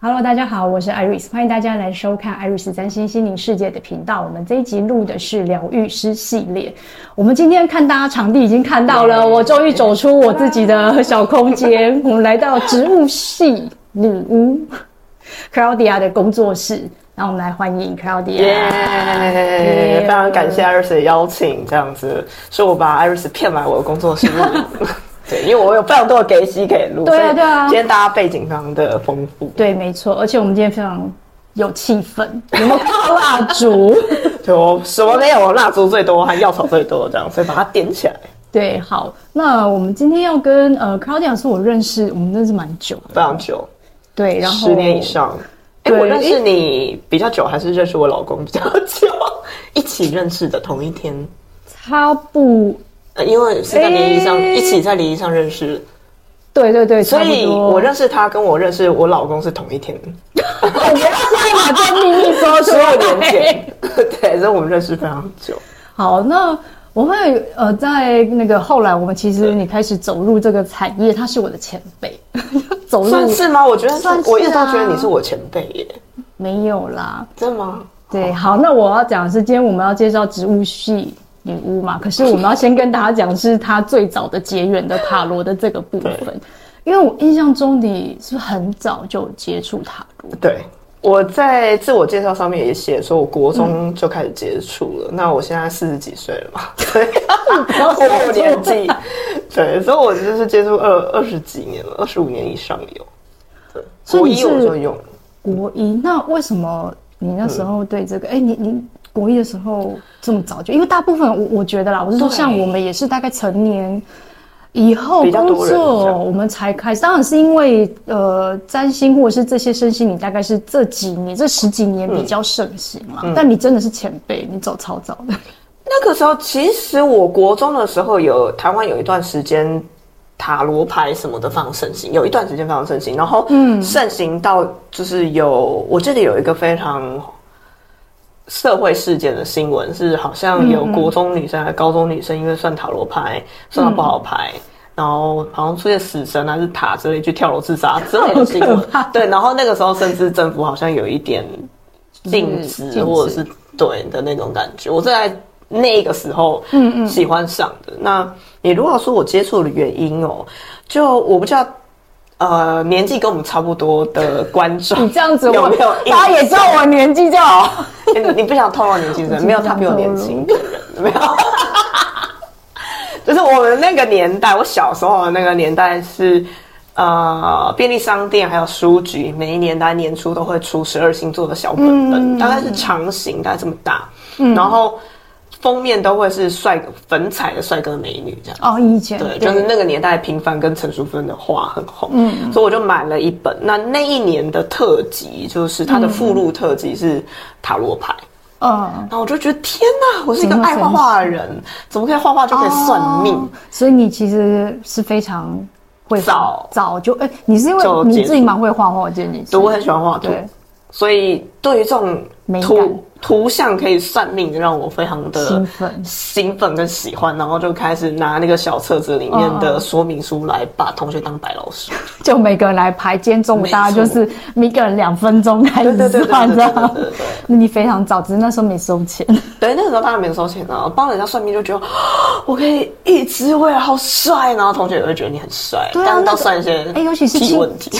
Hello，大家好，我是 Iris，欢迎大家来收看 Iris 占星心灵世界的频道。我们这一集录的是疗愈师系列。我们今天看大家场地已经看到了，我终于走出我自己的小空间，我们来到植物系女巫 Claudia 的工作室。那我们来欢迎 Claudia。非常感谢 Iris 的邀请，这样子是我把 Iris 骗来我的工作室。对，因为我有非常多的给息可以录，对啊，对啊。今天大家背景非常的丰富，对，没错。而且我们今天非常有气氛，有没有看到蜡烛？对，我什么没有，蜡烛最多，还药草最多，这样，所以把它点起来。对，好。那我们今天要跟呃 Claudia 是我认识，我们认识蛮久，非常久。对，然后十年以上。哎，我认识你比较久，还是认识我老公比较久？一起认识的同一天，差不。呃，因为是在联谊上，欸、一起在联谊上认识。对对对，所以我认识他，跟我认识我老公是同一天。我不要把这秘密说出来。十五年前，对，所以我们认识非常久。好，那我会呃，在那个后来，我们其实你开始走入这个产业，他是我的前辈。走入算是吗？我觉得算是，我一直都觉得你是我前辈耶。没有啦，真的吗？对，好，那我要讲的是，今天我们要介绍植物系。女巫嘛，可是我们要先跟大家讲，是她最早的结缘的塔罗的这个部分，因为我印象中你是很早就接触塔罗？对，我在自我介绍上面也写说，我国中就开始接触了。嗯、那我现在四十几岁了嘛，对，我年纪，对，所以我就是接触二二十几年了，二十五年以上有。对，国一我就用国一，那为什么你那时候对这个？哎、嗯，你你。国一的时候这么早就，因为大部分我我觉得啦，我是说像我们也是大概成年以后工作，我们才开始。当然是因为呃占星或者是这些身心你，大概是这几年这十几年比较盛行嘛。嗯嗯、但你真的是前辈，你走超早的。那个时候其实我国中的时候有台湾有一段时间塔罗牌什么的非常盛行，有一段时间非常盛行，然后嗯盛行到就是有我记得有一个非常。社会事件的新闻是，好像有国中女生还是高中女生，因为算塔罗牌算到不好牌，嗯、然后好像出现死神还是塔之类，去跳楼自杀之类的新闻。对，然后那个时候甚至政府好像有一点禁止，或者是对的那种感觉。我是在那个时候嗯嗯喜欢上的。嗯嗯，那你如果说我接触的原因哦，就我不知道。呃，年纪跟我们差不多的观众，你这样子我有没有？大家也知道我年纪就好。你你不想透露年纪是？没有，他比我年轻的人 没有。就是我们那个年代，我小时候的那个年代是呃，便利商店还有书局，每一年大概年初都会出十二星座的小本本，嗯、大概是长形，大概这么大，嗯、然后。封面都会是帅哥粉彩的帅哥美女这样。哦，以前对，就是那个年代平凡跟陈淑芬的画很红，嗯，所以我就买了一本。那那一年的特辑就是它的附录特辑是塔罗牌，嗯，然后我就觉得天哪，我是一个爱画画的人，怎么可以画画就可以算命？所以你其实是非常会早。早就哎，你是因为你自己蛮会画画，我记得你对，我很喜欢画图，所以对于这种图。图像可以算命，让我非常的兴奋、兴奋跟喜欢，然后就开始拿那个小册子里面的说明书来把同学当白老师，就每个人来排。今天中午大家就是每个人两分钟开始算，这样。那你非常早，只是那时候没收钱。对，那个时候当然没收钱啊。帮人家算命就觉得我可以一直会好帅，然后同学也会觉得你很帅。对啊，要算一些哎，尤其是问题。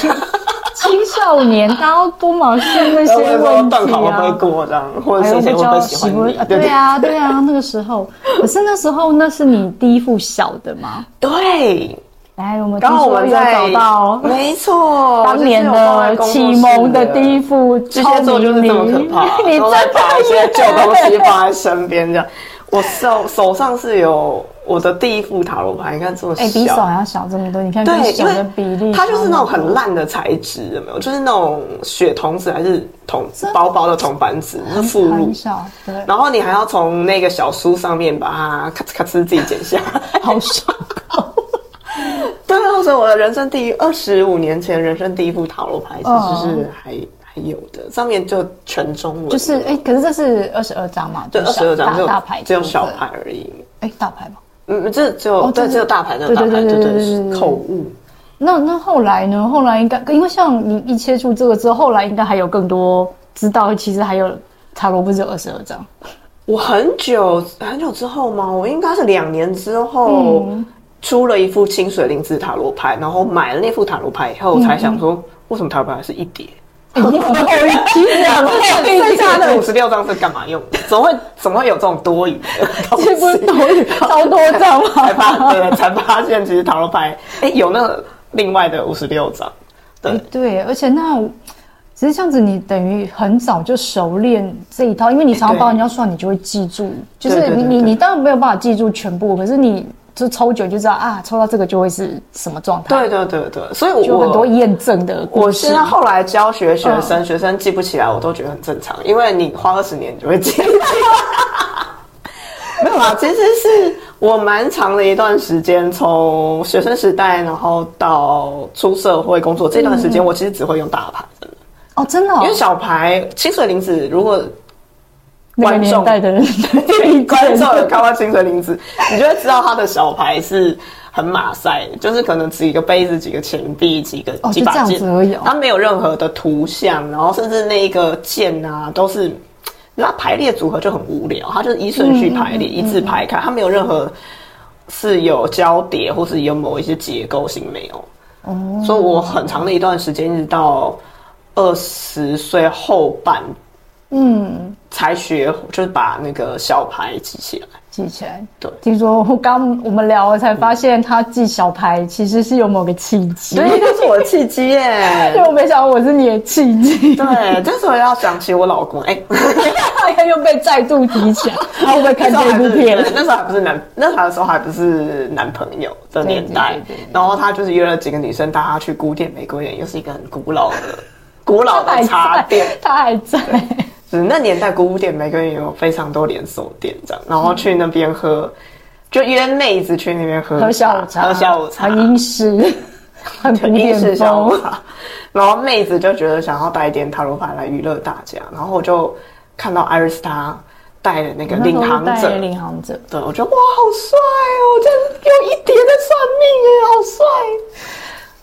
青少年，大家多嘛是那些 问题啊，会过这样，或者是比较喜欢，对啊，对啊，那个时候，可是那时候那是你第一副小的吗？对，来，我们刚好我们在找到，没错，当年的启蒙的第一副，巨蟹座就是这么可怕，你在把一些旧东西放在身边这样。我手手上是有我的第一副塔罗牌，你看这么小，哎、欸，比手还要小这么多，你看对，小的比例，它就是那种很烂的材质，有没有？就是那种雪铜纸还是铜薄薄的铜板纸，是附录。对。然后你还要从那个小书上面把它咔哧咔哧自己剪下来，好爽。对啊，所以我的人生第一二十五年前人生第一副塔罗牌其实是还。哦有的上面就全中文，就是哎、欸，可是这是二十二张嘛？对，二十二张，大牌，只有小牌而已。哎、欸，大牌吗？嗯，这只有对，只有大牌的大牌，对对口误。那那后来呢？后来应该因为像你一切出这个之后，后来应该还有更多知道，其实还有塔罗不是有二十二张。我很久很久之后吗？我应该是两年之后出了一副清水灵子塔罗牌，然后买了那副塔罗牌以后，我才想说，为什么塔罗牌是一叠？然后其实剩下的五十六张是干嘛用的？怎么会怎么会有这种多余的？其实不是多余，超多张吗？才发对，才发现其实塔罗牌哎有那另外的五十六张。对对，而且那。其实这样子，你等于很早就熟练这一套，因为你常常帮人家算，你就会记住。就是你你你当然没有办法记住全部，可是你就抽久就知道啊，抽到这个就会是什么状态。对对对对，所以我就很多验证的。我现在后来教学学生，学生记不起来，我都觉得很正常，因为你花二十年你就会记。没有啊，其实是我蛮长的一段时间，从学生时代然后到出社会工作这段时间，我其实只会用大牌。哦，真的、哦，因为小牌清水灵子，如果观众的人，观众有看过清水灵子，你就会知道他的小牌是很马赛，就是可能几个杯子、几个钱币、几个、哦、几把剑它没有任何的图像，然后甚至那一个剑啊，都是那排列组合就很无聊，它就是依顺序排列、嗯、一字排开，它没有任何是有交叠或是有某一些结构性没有。哦，所以我很长的一段时间一直到。二十岁后半，嗯，才学就是把那个小牌记起来，记起来。对，听说我刚我们聊了才发现，他记小牌其实是有某个契机，对，这是我的契机耶。因为我没想到我是你的契机。对，这时候要想起我老公，哎、欸，又被再度提起来，他会不会看这部片？那时候还不是男，那时候还不是男朋友的年代。对对对对，然后他就是约了几个女生带他去古典玫瑰园，又是一个很古老的。古老的茶店，他还在。就是那年代，古典每个月有非常多连锁店，这样，然后去那边喝，就约妹子去那边喝喝下午茶，喝下午茶，很英式，很英式下午茶。然后妹子就觉得想要带一点塔罗牌来娱乐大家，然后我就看到艾瑞斯他带的那个领航者，领航者，对，我觉得哇，好帅哦，这样有一点的算命耶，好帅，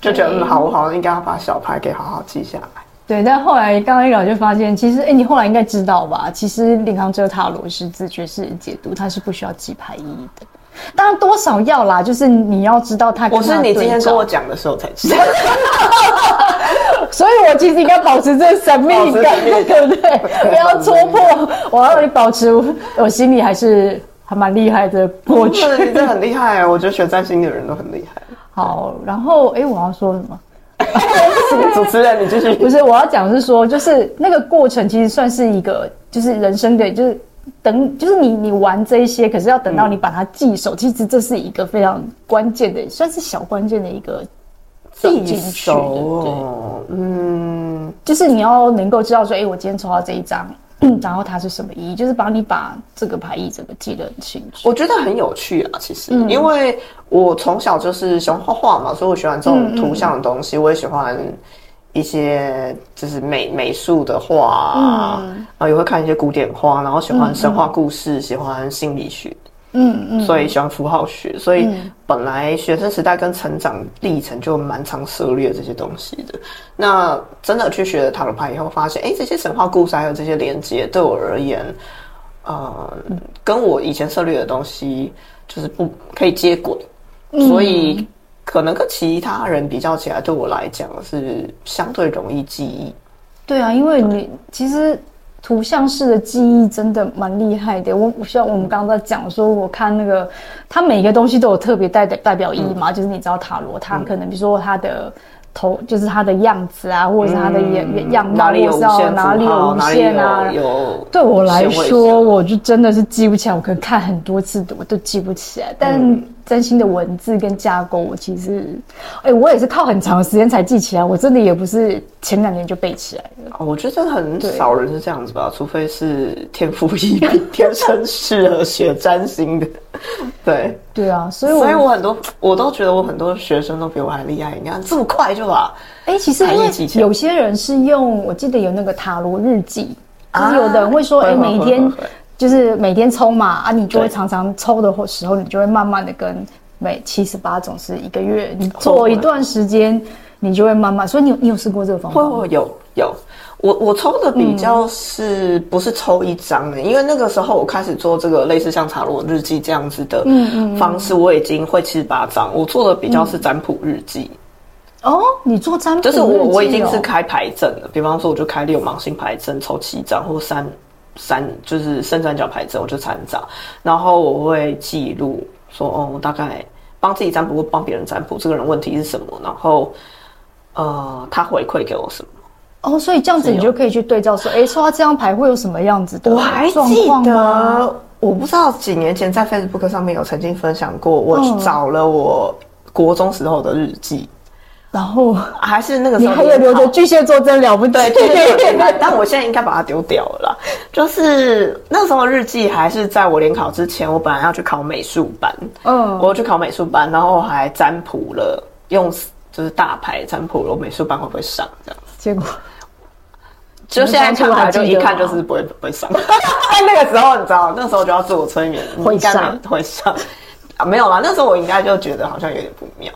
就觉得嗯，好，我好像应该要把小牌给好好记下来。对，但后来刚刚一聊就发现，其实哎，你后来应该知道吧？其实领航者塔罗是自觉式解读，它是不需要记牌意义的。当然多少要啦，就是你要知道它。我是你今天跟我讲的时候才知道，所以我其实应该保持这神秘感，对不对？不要戳破，我要让你保持我心里还是还蛮厉害的过去。你真的很厉害，我觉得学占星的人都很厉害。好，然后哎，我要说什么？主持人，你继续。不是，我要讲的是说，就是那个过程其实算是一个，就是人生的，就是等，就是你你玩这一些，可是要等到你把它记熟，嗯、其实这是一个非常关键的，算是小关键的一个记熟哦。嗯，就是你要能够知道说，哎、欸，我今天抽到这一张。嗯，然后它是什么意义？就是帮你把这个牌意整个记得很清楚。我觉得很有趣啊，其实，嗯、因为我从小就是喜欢画画嘛，所以我喜欢这种图像的东西。我也喜欢一些就是美美术的画啊，嗯、然后也会看一些古典画，然后喜欢神话故事，喜欢心理学。嗯嗯，所以喜欢符号学，所以本来学生时代跟成长历程就蛮常涉猎这些东西的。那真的去学了塔罗牌以后，发现哎、欸，这些神话故事还有这些连接，对我而言，呃，跟我以前涉猎的东西就是不可以接轨，所以可能跟其他人比较起来，对我来讲是相对容易记忆。对啊，因为你其实。图像式的记忆真的蛮厉害的。我我像我们刚刚在讲说，我看那个，它每个东西都有特别代的代表意义嘛。嗯、就是你知道塔罗，它可能比如说它的头，就是他的样子啊，或者是他的眼、嗯、样貌，哪里有哪里有无限啊？有。对我来说，我就真的是记不起来。我可能看很多次，我都记不起来。但、嗯真心的文字跟架构，我其实，哎、欸，我也是靠很长时间才记起来。我真的也不是前两年就背起来的。哦，我觉得很少人是这样子吧，除非是天赋异禀，天生适合学占星的。对，对啊，所以我，所以我很多，我都觉得我很多学生都比我还厉害。你看这么快就把，哎、欸，其实因为有些人是用，我记得有那个塔罗日记，就是有的人会说，哎、每天。就是每天抽嘛，啊，你就会常常抽的时候，你就会慢慢的跟每七十八种是一个月，你做一段时间，你就会慢慢。所以你有你有试过这个方法吗？会，有有。我我抽的比较是不是抽一张的？嗯、因为那个时候我开始做这个类似像塔罗日记这样子的方式，我已经会七十八张。我做的比较是占卜日记。哦，你做占卜？就是我我已经是开牌阵了。比方说，我就开六芒星牌阵，抽七张，或三三就是圣三角牌阵，我就三张。然后我会记录说，哦，我大概帮自己占卜或帮别人占卜，这个人问题是什么？然后呃，他回馈给我什么？哦，所以这样子你就可以去对照说，哎，抽到这张牌会有什么样子的状况？我还记得，我不知道几年前在 Facebook 上面有曾经分享过，我去找了我国中时候的日记，然后还是那个时候你还有留着巨蟹座真了不起，对对对，但我现在应该把它丢掉了啦。就是那时候日记还是在我联考之前，我本来要去考美术班，嗯，我去考美术班，然后还占卜了，用就是大牌占卜了，我美术班会不会上这样。子，结果。就现在看来，就一看就是不会不会上。那个时候你知道，那时候就要自我催眠，会上会上啊，没有啦。那时候我应该就觉得好像有点不妙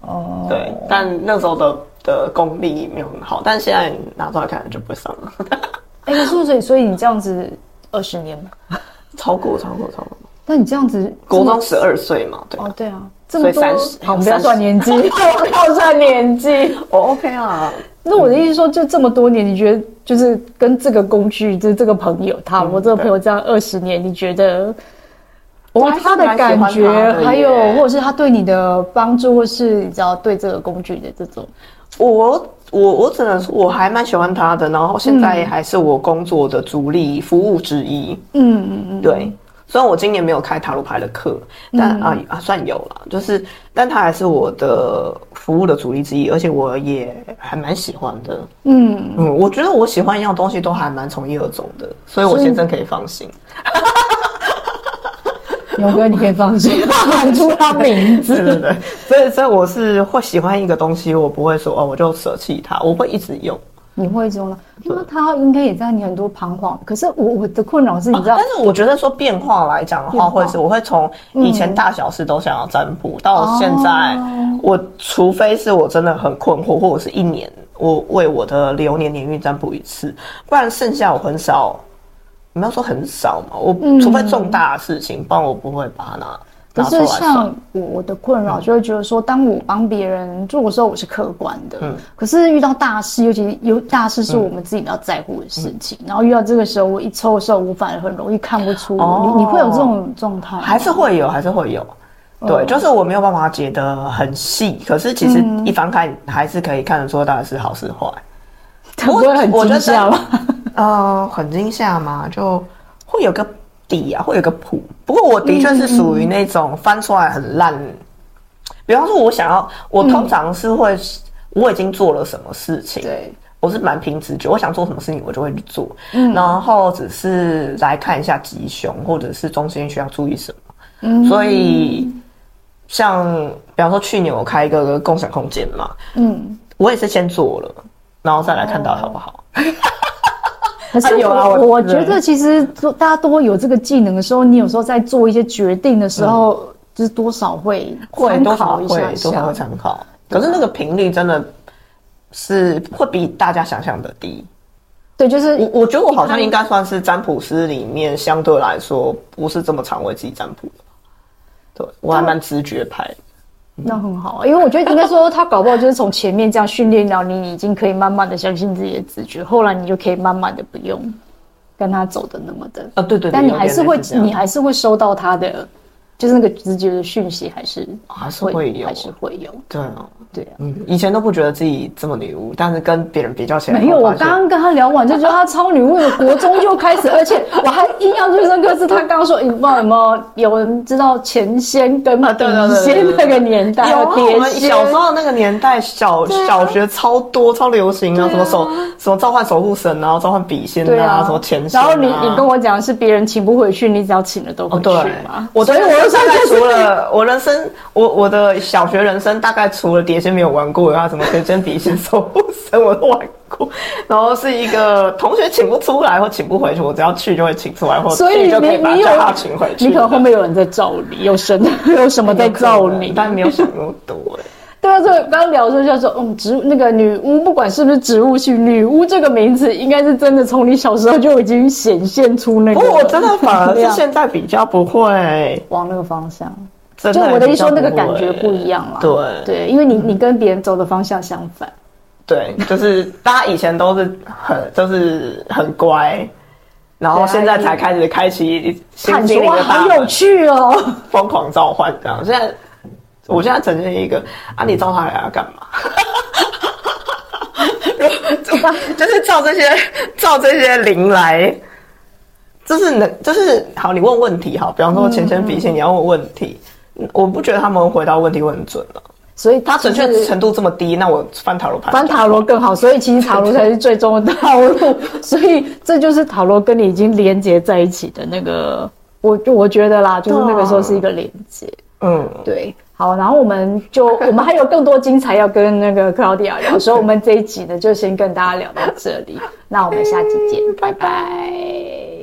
哦。对，但那时候的的功力没有很好，但现在拿出来看就不会上了。哎，所以所以你这样子二十年了，超过超过超过。那你这样子，国中十二岁嘛？对哦，对啊，这么多。好，我们不要算年纪，不要算年纪。我，OK 啊。那我的意思说，就这么多年，你觉得就是跟这个工具，就是这个朋友，他我这个朋友这样二十年，你觉得，哦，他的感觉，还有或者是他对你的帮助，或是你知道对这个工具的这种，我我我只能说我还蛮喜欢他的，然后现在还是我工作的主力服务之一。嗯嗯嗯，对。虽然我今年没有开塔罗牌的课，但啊啊算有了，就是，但它还是我的服务的主力之一，而且我也还蛮喜欢的。嗯嗯，我觉得我喜欢一样东西都还蛮从一而终的，所以我先生可以放心。勇哥，你可以放心，喊出他名字。对对对，所以所以我是会喜欢一个东西，我不会说哦，我就舍弃它，我会一直用。你会用了，因为他应该也在你很多彷徨。可是我我的困扰是，你知道、啊，但是我觉得说变化来讲的话，会是我会从以前大小事都想要占卜，嗯、到现在，哦、我除非是我真的很困惑，或者是一年我为我的流年年运占卜一次，不然剩下我很少，你要说很少嘛，我除非重大的事情，不然我不会把它拿。可是像我我的困扰就会觉得说，当我帮别人做的时候，我是客观的。嗯。可是遇到大事，尤其有大事是我们自己比较在乎的事情，然后遇到这个时候，我一抽的时候，我反而很容易看不出。你你会有这种状态？还是会有，还是会有。对，就是我没有办法解得很细，可是其实一翻开还是可以看得出到底是好是坏。不会很惊吓吗？呃，很惊吓吗？就会有个。底啊，会有个谱。不过我的确是属于那种翻出来很烂。比方说，我想要，我通常是会，嗯、我已经做了什么事情，对，我是蛮凭直觉，我想做什么事情，我就会去做。嗯，然后只是来看一下吉凶，或者是中间需要注意什么。嗯，所以像比方说去年我开一个共享空间嘛，嗯，我也是先做了，然后再来看到好不好。哦 可是有啊，我我觉得其实大家都有这个技能的时候，你有时候在做一些决定的时候，就是多少会参考一下，多少会参考。可是那个频率真的是会比大家想象的低。对，就是我我觉得我好像应该算是占卜师里面相对来说不是这么常为自己占卜的。对，我还蛮直觉派。那很好，因为我觉得应该说他搞不好就是从前面这样训练到你已经可以慢慢的相信自己的直觉，后来你就可以慢慢的不用跟他走的那么的。啊，对对，但你还是会你还是会收到他的，就是那个直觉的讯息，还是还是会有，还是会有，对啊。对啊，嗯，以前都不觉得自己这么女巫，但是跟别人比较起来，没有。我刚刚跟他聊完就觉得他超女巫的，国中就开始，而且我还印象最深刻是他刚刚说，你不知道有没有有人知道钱仙跟笔仙那个年代？有，我们小时候那个年代，小小学超多超流行啊，什么守什么召唤守护神，然后召唤笔仙啊，什么钱仙。然后你你跟我讲是别人请不回去，你只要请了都回去嘛。我所以我大概除了我人生，我我的小学人生大概除了碟仙没有玩过，然后什么天仙笔仙守护神我都玩过。然后是一个同学请不出来或请不回去，我只要去就会请出来，或所以就可以把他请回去。你可能后面有人在罩你，有神有什么在罩你，但没有想那么多哎。对啊，这刚刚聊的时候就说嗯，植物那个女巫，不管是不是植物系女巫这个名字，应该是真的从你小时候就已经显现出那个。不过我真的反而是现在比较不会往那个方向。就我的意思说，那个感觉不一样了。对对，因为你你跟别人走的方向相反。对，就是大家以前都是很 就是很乖，然后现在才开始开启新心灵的大门，好有趣哦，疯狂召唤这样。现在。我现在呈现一个啊，你招他来要干嘛？就是照这些照这些灵来，就是能就是好，你问问题好，比方说钱钱笔仙，你要问问题，我不觉得他们回答问题会很准了，所以他准确程度这么低，那我翻塔罗牌。翻塔罗更好，所以其实塔罗才是最终的道路，所以这就是塔罗跟你已经连接在一起的那个，我我觉得啦，就是那个时候是一个连接，嗯，对。好，然后我们就 我们还有更多精彩要跟那个 Claudia 聊，所以我们这一集呢就先跟大家聊到这里，那我们下期见，拜拜。